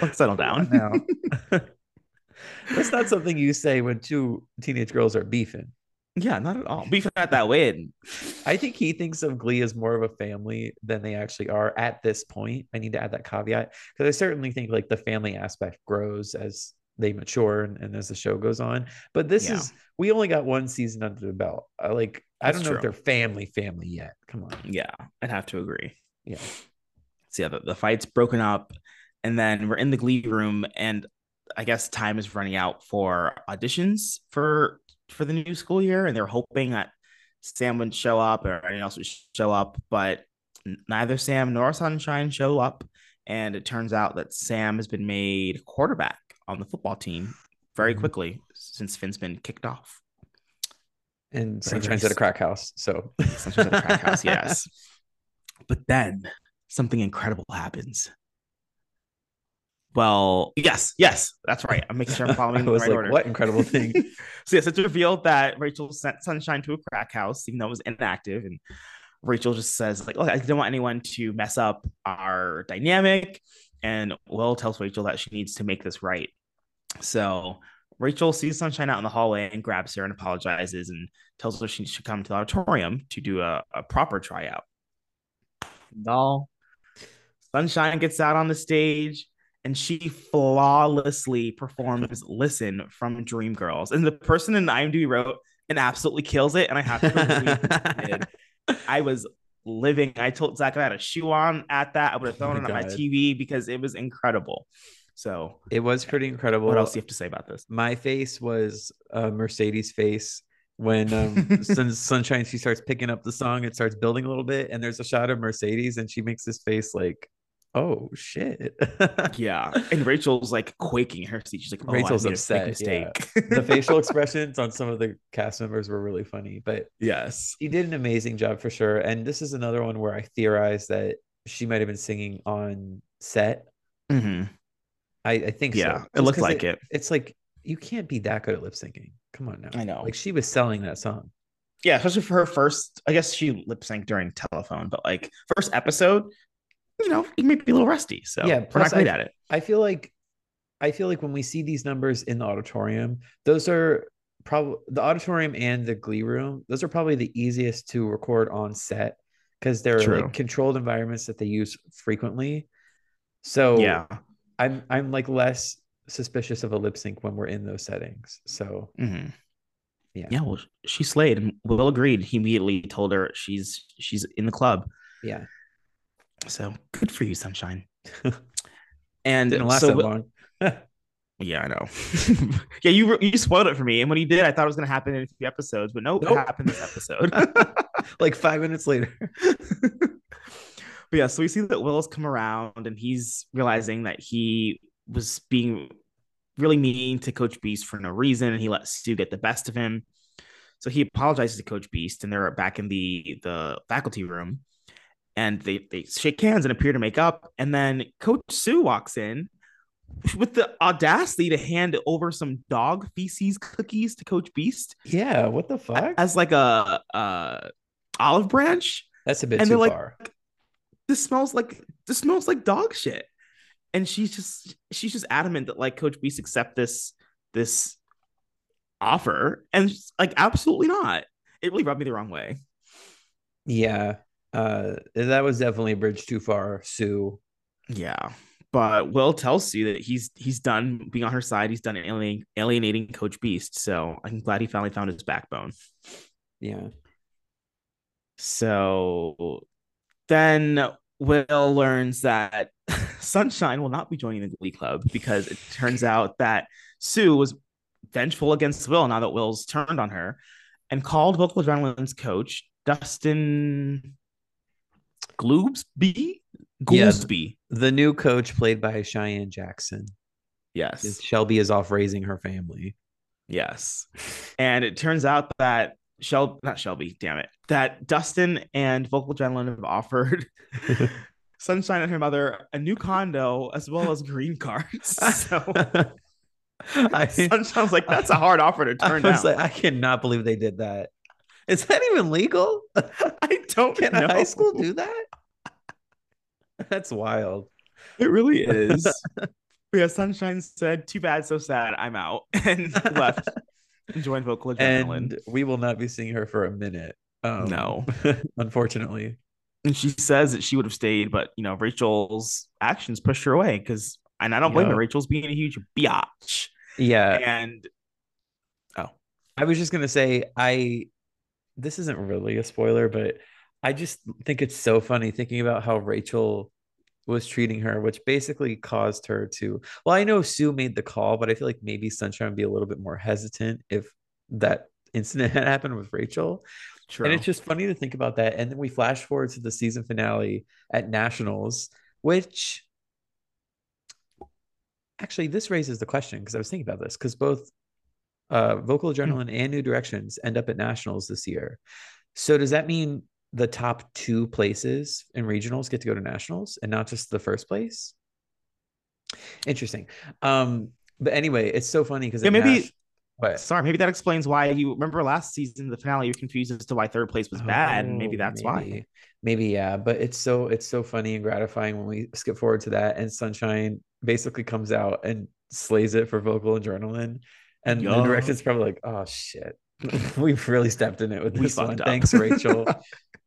Let's settle down. now. That's not something you say when two teenage girls are beefing. Yeah, not at all. Beefing at that win. I think he thinks of Glee as more of a family than they actually are at this point. I need to add that caveat because I certainly think like the family aspect grows as they mature and, and as the show goes on. But this Yeah. is we only got one season under the belt. I like I That's don't know if they're family family yet. Come on. Yeah, I'd have to agree. Yeah. So yeah, the, the fight's broken up, and then we're in the glee room, and I guess time is running out for auditions for for the new school year, and they're hoping that Sam would show up or anyone else would show up, but neither Sam nor Sunshine show up, and it turns out that Sam has been made quarterback on the football team very Mhm. quickly since Finn's been kicked off. And Sunshine's at a crack house. So Sunshine's at a crack house, yes. But then something incredible happens. Well, yes, yes, that's right. I'm making sure I'm following in the right like, order. what incredible thing? so yes, it's revealed that Rachel sent Sunshine to a crack house, even though it was inactive, and Rachel just says like, "Oh, I don't want anyone to mess up our dynamic." And Will tells Rachel that she needs to make this right. So Rachel sees Sunshine out in the hallway and grabs her and apologizes and tells her she should come to the auditorium to do a, a proper tryout. No. Sunshine gets out on the stage and she flawlessly performs Listen from Dreamgirls. And the person in IMDb wrote and absolutely kills it. And I have to agree. I was living. I told Zach I had a shoe on at that. I would have Oh thrown my it on my TV because it was incredible. So, It was pretty incredible. what else do you have to say about this? my face was uh, Mercedes' face when um, Sun- Sunshine she starts picking up the song. It starts building a little bit, and there's a shot of Mercedes, and she makes this face like, "Oh shit!" Yeah, and Rachel's like quaking her seat. She's like, oh, Rachel's I made a big upset, yeah. mistake. the facial expressions on some of the cast members were really funny, but yes. she did an amazing job for sure. And this is another one where I theorize that she might have been singing on set. Mhm. I, I think so. Yeah, it Just looked 'cause like it. It's like you can't be that good at lip syncing. Come on now. I know. Like she was selling that song. Yeah, especially for her first. I guess she lip synced during telephone, but like first episode, you know, you may be a little rusty. So Yeah, we're not great I- at it. I feel like I feel like when we see these numbers in the auditorium, those are probably the auditorium and the glee room, those are probably the easiest to record on set because they're True. like controlled environments that they use frequently. So Yeah. I'm I'm like less suspicious of a lip sync when we're in those settings. So Mhm. Yeah. Yeah. Well, she slayed, and Will agreed. He immediately told her she's she's in the club. yeah, So good for you, Sunshine. and didn't last so that long. Yeah, I know. yeah, you you spoiled it for me. And when you did, I thought it was going to happen in a few episodes, but nope, Nope. it happened this episode. like five minutes later. but yeah, so we see that Will's come around and he's realizing that he was being really mean to Coach Beiste for no reason, and he let Sue get the best of him. So he apologizes to Coach Beiste, and they're back in the the faculty room, and they they shake hands and appear to make up. And then Coach Sue walks in with the audacity to hand over some dog feces cookies to Coach Beiste. Yeah, what the fuck? As like a uh olive branch. That's a bit and too like, far. This smells like this smells like dog shit. And she's just she's just adamant that like Coach Beiste accept this this offer and like absolutely not. It really rubbed me the wrong way. Yeah. Uh that was definitely a bridge too far, Sue. Yeah but Will tells Sue that he's he's done being on her side. He's done alienating, alienating Coach Beiste. So I'm glad he finally found his backbone. Yeah. So then Will learns that Sunshine will not be joining the Glee Club because it turns out that Sue was vengeful against Will now that Will's turned on her and called Vocal Adrenaline's coach, Dustin Gloobsby. Goolsby. Yeah, the new coach played by Cheyenne Jackson. Yes. Shelby is off raising her family. Yes. And it turns out that Shelby, not Shelby, damn it, that Dustin and Vocal Adrenaline have offered Sunshine and her mother a new condo as well as green cards. So I, Sunshine's like, that's a hard offer to turn I down. Like, I cannot believe they did that. Is that even legal? I don't Can know. high school do that? That's wild. It really is. yeah, Sunshine said, "Too bad, so sad. I'm out," and left. Joined vocal adrenaline. And we will not be seeing her for a minute. Um, no, unfortunately. And she says that she would have stayed, but you know, Rachel's actions pushed her away because, and I don't blame her. Rachel's being a huge biatch. Yeah, and oh, I was just gonna say, I. This isn't really a spoiler, but I just think it's so funny thinking about how Rachel was treating her, which basically caused her to. Well, I know Sue made the call, but I feel like maybe Sunshine would be a little bit more hesitant if that incident had happened with Rachel. True. And it's just funny to think about that. And then we flash forward to the season finale at Nationals, which actually this raises the question because I was thinking about this because both uh, Vocal hmm. Adrenaline and New Directions end up at Nationals this year. So does that mean the top two places in regionals get to go to nationals and not just the first place. Interesting. Um, but anyway, it's so funny because yeah, maybe. but sorry, maybe that explains why you remember last season the finale. You're confused as to why third place was bad, oh, and maybe that's maybe, why. Maybe yeah, but it's so it's so funny and gratifying when we skip forward to that, and Sunshine basically comes out and slays it for vocal adrenaline, and Yo. the director's probably like, "Oh shit, we've really stepped in it with this one." Up. Thanks, Rachel.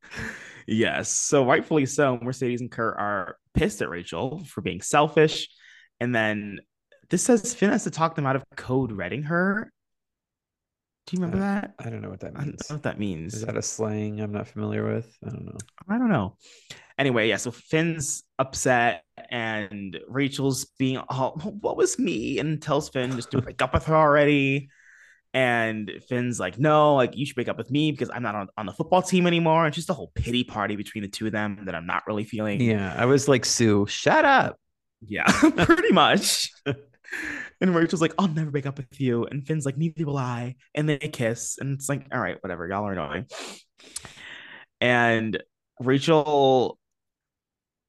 yes. So rightfully so, Mercedes and Kurt are pissed at Rachel for being selfish. And then this says Finn has to talk them out of code reading her. Do you remember that? I don't know what that means. I don't know what that means. Is that a slang I'm not familiar with? I don't know. I don't know. Anyway, yeah, so Finn's upset and Rachel's being all, what was me? And tells Finn just to break up with her already. And Finn's like, no, like you should break up with me because I'm not on, on the football team anymore. And just a whole pity party between the two of them that I'm not really feeling. Yeah. I was like, Sue, shut up. Yeah, pretty much. and Rachel's like, I'll never break up with you. And Finn's like, neither will I. And they kiss. And it's like, all right, whatever. Y'all are annoying. And Rachel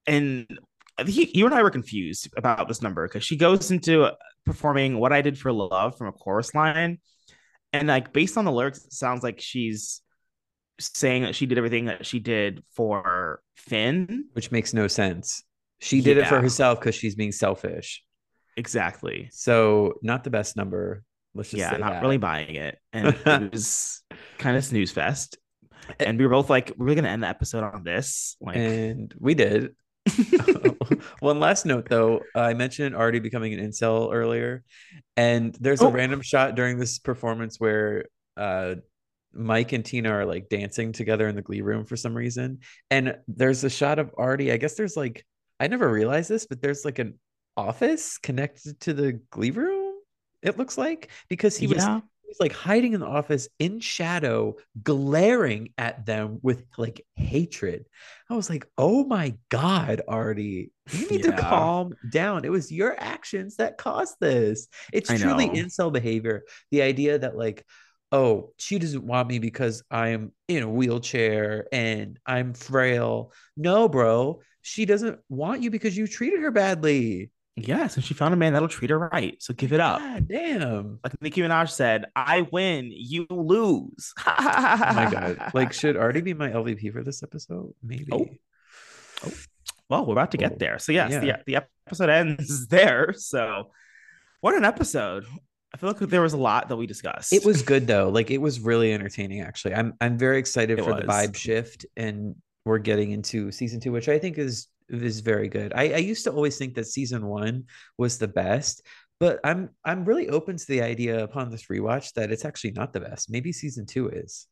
and he, you and I were confused about this number because she goes into performing What I Did for Love from a chorus line and like based on the lyrics, it sounds like she's saying that she did everything that she did for Finn, which makes no sense. She did yeah. it for herself because she's being selfish. Exactly. So not the best number. Let's just yeah, not that. really buying it, and it was kind of snooze fest. And we were both like, we're gonna end the episode on this, like, and we did. One last note, though, I mentioned already becoming an incel earlier, and there's a oh. random shot during this performance where uh, Mike and Tina are like dancing together in the Glee room for some reason, and there's a shot of Artie. I guess there's like I never realized this, but there's like an office connected to the Glee room. It looks like because he yeah. was Like hiding in the office in shadow, glaring at them with like hatred. I was like, oh my God, Artie, you need yeah. to calm down. It was your actions that caused this. It's truly incel behavior. The idea that like, oh, she doesn't want me because I am in a wheelchair and I'm frail. No, bro, she doesn't want you because you treated her badly. Yes, and she found a man that'll treat her right. So give it up. God damn. Like Nicki Minaj said, I win, you lose. oh my god. Like, should Artie be my LVP for this episode? Maybe. Oh. oh. Well, we're about to get Oh, there. So yes, yeah. the, the episode ends there. So what an episode. I feel like there was a lot that we discussed. It was good though. Like it was really entertaining actually. I'm I'm very excited It for the vibe shift and we're getting into season 2 which I think is is very good. I I used to always think that season 1 was the best, but I'm I'm really open to the idea upon this rewatch that it's actually not the best. Maybe season 2 is.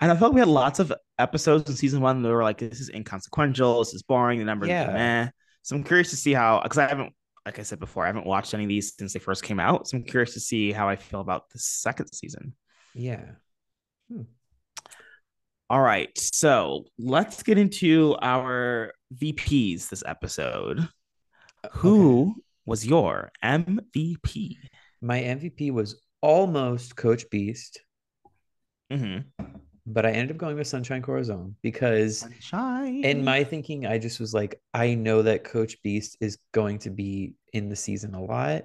And I felt we had lots of episodes in season one that were like, this is inconsequential, this is boring, the numbers Yeah. meh. So I'm curious to see how, because I haven't, like I said before, I haven't watched any of these since they first came out. So I'm curious to see how I feel about the second season. Yeah. Hmm. All right. So let's get into our VPs this episode. Who was your MVP? My MVP was almost Coach Beiste, Mm-hmm. but I ended up going with Sunshine Corazon because Sunshine. in my thinking, I just was like, I know that Coach Beiste is going to be in the season a lot,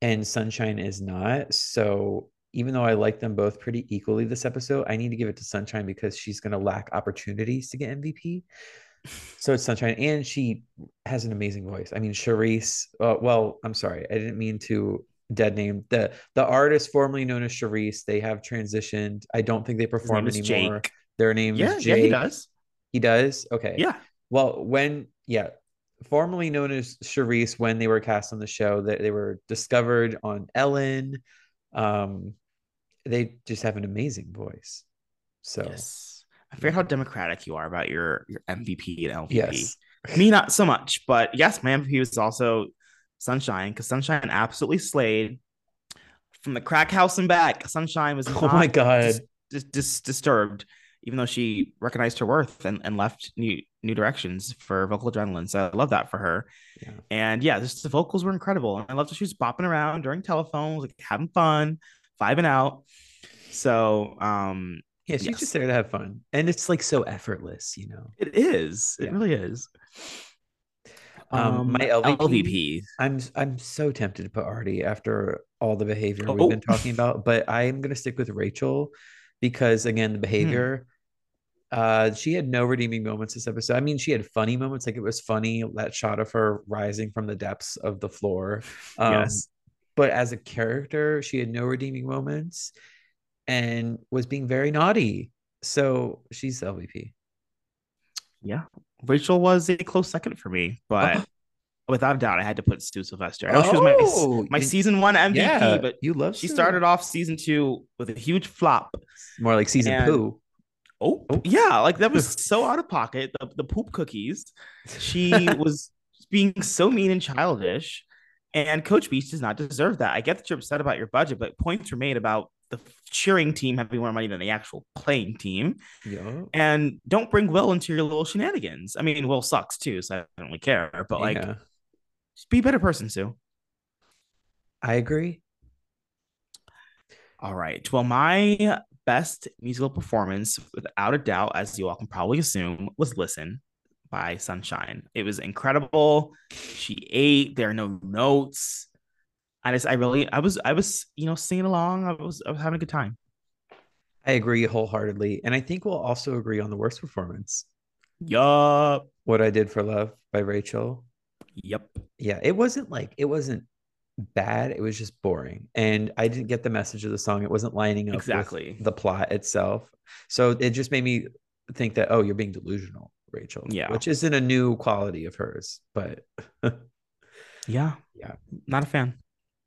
and Sunshine is not. So even though I like them both pretty equally this episode, I need to give it to Sunshine because she's going to lack opportunities to get MVP. So it's Sunshine, and she has an amazing voice. I mean, Charice. Uh, well, I'm sorry, I didn't mean to dead name the the artist formerly known as Charice. They have transitioned. I don't think they perform anymore. Jake. Their name Yeah, is yeah, Jake. he does. He does. Okay. Yeah. Well, when yeah, formerly known as Charice, when they were cast on the show, that they were discovered on Ellen. Um, they just have an amazing voice. So Yes. I forget how democratic you are about your your MVP and LVP. yes, Me not so much, but yes, my MVP was also Sunshine because Sunshine absolutely slayed from the crack house and back. Sunshine was Oh my God. dis- dis- dis- disturbed, even though she recognized her worth and, and left new new directions for vocal adrenaline. So I love that for her. Yeah. And yeah, just the vocals were incredible. And I loved that she was bopping around during telephones, like having fun, vibing out. So um yeah, she's Yes. just there to have fun, and it's like so effortless, you know. it is. It Yeah. really is. Um, my LVP. LVP I'm I'm so tempted to put Artie after all the behavior Oh. we've been talking about, but I am gonna stick with Rachel because again, Hmm. the behavior. Uh, she had no redeeming moments this episode. I mean, she had funny moments, like it was funny that shot of her rising from the depths of the floor. Um, yes. but as a character, she had no redeeming moments and was being very naughty. So she's LVP. Yeah. Rachel was a close second for me, but Oh. without a doubt, I had to put Sue Sylvester. I know she was my, Oh, my season one MVP, yeah, but you love she Sue. started off season two with a huge flop. more like season and- poo. Oh, Oh. yeah. Like that was so out of pocket. The, the poop cookies. She was being so mean and childish. And Coach Beiste does not deserve that. I get that you're upset about your budget, but points were made about the cheering team having more money than the actual playing team. Yeah. And don't bring Will into your little shenanigans. I mean, Will sucks too, so I don't really care. But like, Yeah, be a better person, Sue. I agree. All right. Well, my best musical performance, without a doubt, as you all can probably assume, was Listen by Sunshine. It was incredible. She ate, there are no notes. I just I really I was I was, you know, singing along. I was I was having a good time. I agree wholeheartedly. And I think we'll also agree on the worst performance. Yup. What I Did for Love by Rachel. Yep. Yeah, it wasn't like it wasn't bad. It was just boring. And I didn't get the message of the song. It wasn't lining up Exactly. the plot itself. So it just made me think that, oh, you're being delusional, Rachel. Yeah. Which isn't a new quality of hers. But Yeah. Yeah. Not a fan.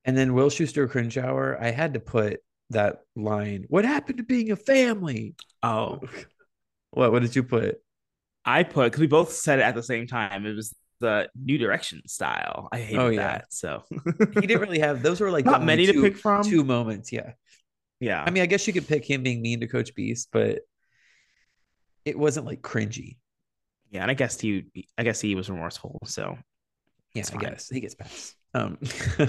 And then Will Schuester cringe I had to put that line, what happened to being a family? Oh, What what did you put? I put because we both said it at the same time. It was the New Direction style. I hate Oh, yeah. that. So He didn't really have those were like not many to pick from. two moments. Yeah. yeah. I mean, I guess you could pick him being mean to Coach Beiste, but it wasn't like cringy. Yeah, and I guess he, I guess he was remorseful. So Yeah, I guess he gets passed. Um,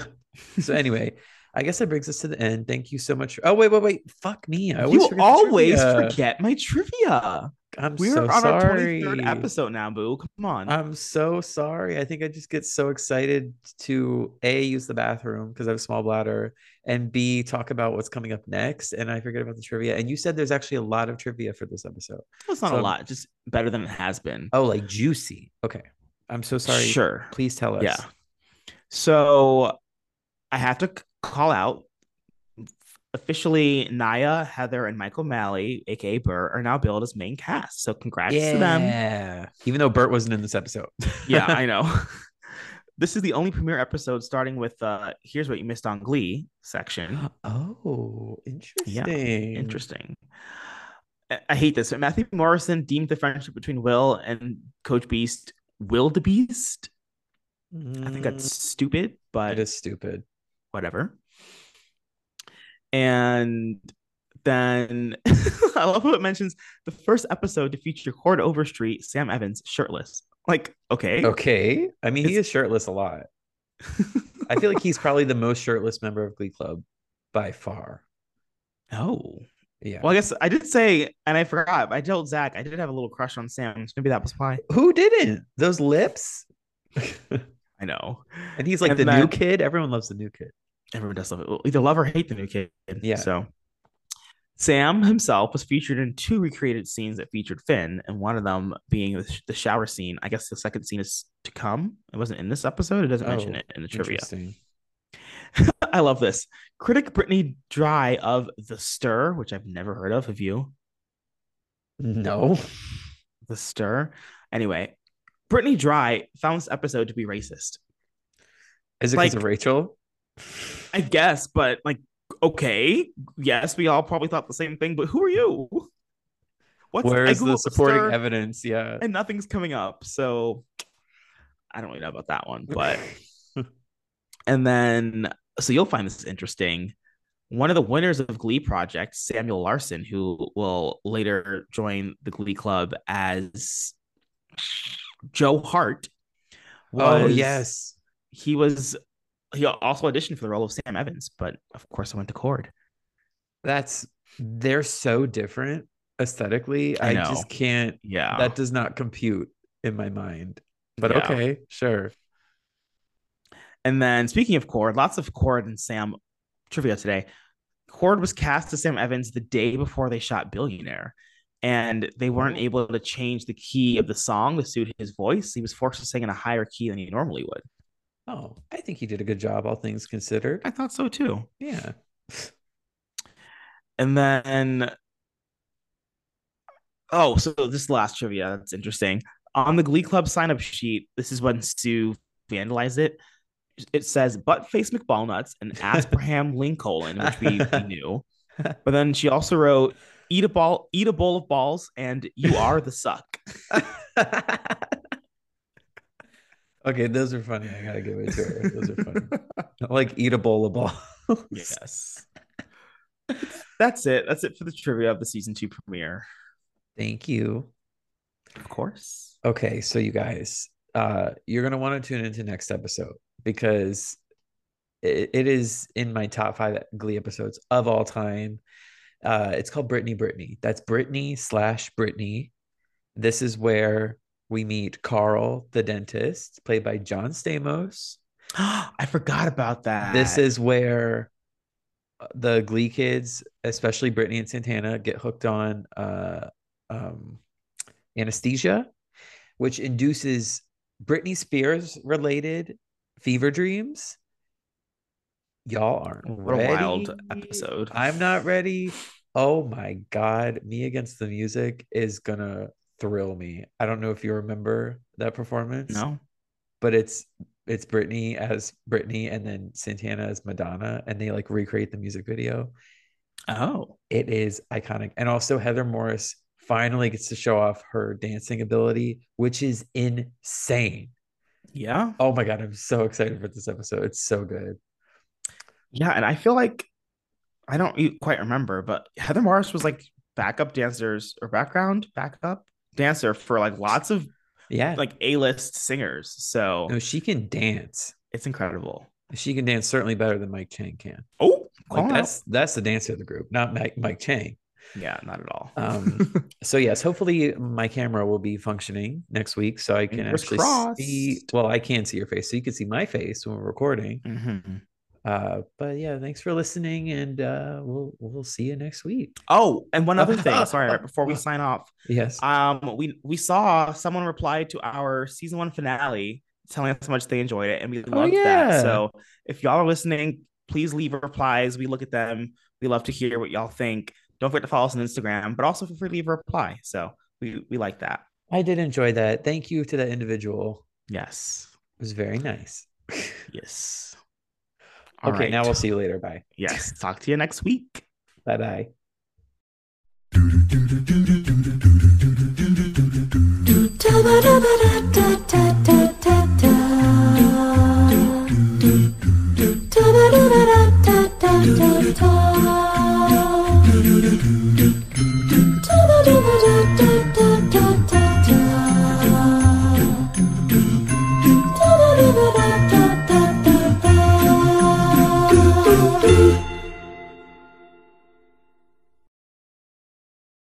so anyway, I guess that brings us to the end. Thank you so much. Oh wait, wait, wait! Fuck me! I always you forget always forget my trivia. I'm We're so on sorry. our 23rd episode now, boo. Come on. I'm so sorry. I think I just get so excited to A, use the bathroom because I have a small bladder, and B, talk about what's coming up next. And I forget about the trivia. And you said there's actually a lot of trivia for this episode. Well, it's not so a lot, just better than it has been. Oh, like juicy. Okay. I'm so sorry. Sure. Please tell us. Yeah. So I have to call out officially Naya, Heather, and Mike O'Malley, aka Burt, are now billed as main cast. So congrats yeah. to them. Yeah. Even though Burt wasn't in this episode. yeah, I know. this is the only premiere episode starting with uh here's what you missed on Glee section. Oh, interesting. Yeah, interesting. I hate this. Matthew Morrison deemed the friendship between Will and Coach Beiste wildebeest. Mm. I think that's mm. stupid, but it is stupid. Whatever. And then I love how it mentions the first episode to feature Chord Overstreet, Sam Evans, shirtless. Like, okay. Okay. I mean, it's... he is shirtless a lot. I feel like he's probably the most shirtless member of Glee Club by far. Oh. Yeah. Well, I guess I did say, and I forgot. I told Zach I did have a little crush on Sam. maybe that was why. Who didn't? Those lips. I know. And he's like and the new kid. Everyone loves the new kid everyone does love it. either love or hate the new kid. Yeah. So Sam himself was featured in two recreated scenes that featured Finn, and one of them being the, the shower scene. I guess the second scene is to come. It wasn't in this episode. It doesn't oh, mention it in the trivia. I love this. Critic Brittany Dry of The Stir, which I've never heard of. Have you? No. The Stir. Anyway, Brittany Dry found this episode to be racist. Is it because like, of Rachel? I guess, but like, okay, yes, we all probably thought the same thing, but who are you? What's Where's the supporting evidence? Yeah. And nothing's coming up. So I don't really know about that one, but and then so you'll find this interesting. One of the winners of Glee Project, Samuel Larsen, who will later join the Glee Club as Joe Hart. oh yes, he was he also auditioned for the role of Sam Evans, but of course I went to Chord. That's they're so different aesthetically. I, I just can't. Yeah, that does not compute in my mind. But yeah. okay, sure. And then speaking of Chord, lots of Chord and Sam trivia today. Chord was cast as Sam Evans the day before they shot Billionaire, and they weren't oh. able to change the key of the song to suit his voice. He was forced to sing in a higher key than he normally would. Oh, I think he did a good job, all things considered. I thought so too. Yeah. And then, oh, so this last trivia that's interesting. On the Glee Club sign up sheet, this is when Sue vandalized it. It says butt face McBallnuts and Abraham Lincoln, which we, we knew. But then she also wrote eat a ball, eat a bowl of balls, and you are the suck. Okay, those are funny. I gotta give it to her. Those are funny. like eat a bowl of balls. yes. That's it. That's it for the trivia of the season two premiere. Thank you. Of course. Okay, so you guys, uh, you're gonna want to tune into next episode because it, it is in my top five Glee episodes of all time. Uh, it's called Brittany Brittany. That's Brittany slash Brittany. This is where we meet Carl, the dentist, played by John Stamos. I forgot about that. This is where uh, the Glee kids, especially Brittany and Santana, get hooked on uh, um, anesthesia, which induces Britney Spears related fever dreams. Y'all aren't what ready. a wild episode. I'm not ready. Oh my god, me against the music is gonna thrill me. I don't know if you remember that performance. No. But it's it's Britney as Britney and then Santana as Madonna and they like recreate the music video. Oh. It is iconic. And also Heather Morris finally gets to show off her dancing ability, which is insane. Yeah. Oh my god, I'm so excited for this episode. It's so good. Yeah, and I feel like I don't quite remember, but Heather Morris was like backup dancers or background backup dancer for like lots of yeah like A-list singers. So no, she can dance. It's incredible. She can dance certainly better than Mike Chang can. Oh, Like that's that's the dancer of the group, not Mike Mike Chang. Yeah, not at all. Um, so yes, hopefully my camera will be functioning next week, so I can Fingers actually see. Well, I can see your face, so you can see my face when we're recording. Mhm. Uh, but yeah, thanks for listening, and uh, we'll we'll see you next week. Oh, and one other thing. Sorry, before we sign off, Yes. um, we we saw someone reply to our season one finale, telling us how much they enjoyed it, and we loved yeah. that. So if y'all are listening, please leave replies. We look at them. We love to hear what y'all think. Don't forget to follow us on Instagram, but also feel free to leave a reply. So we we like that. I did enjoy that. Thank you to that individual. Yes. It was very nice. Yes. All okay, right. now we'll see you later. Bye. Yes. Talk to you next week. Bye bye.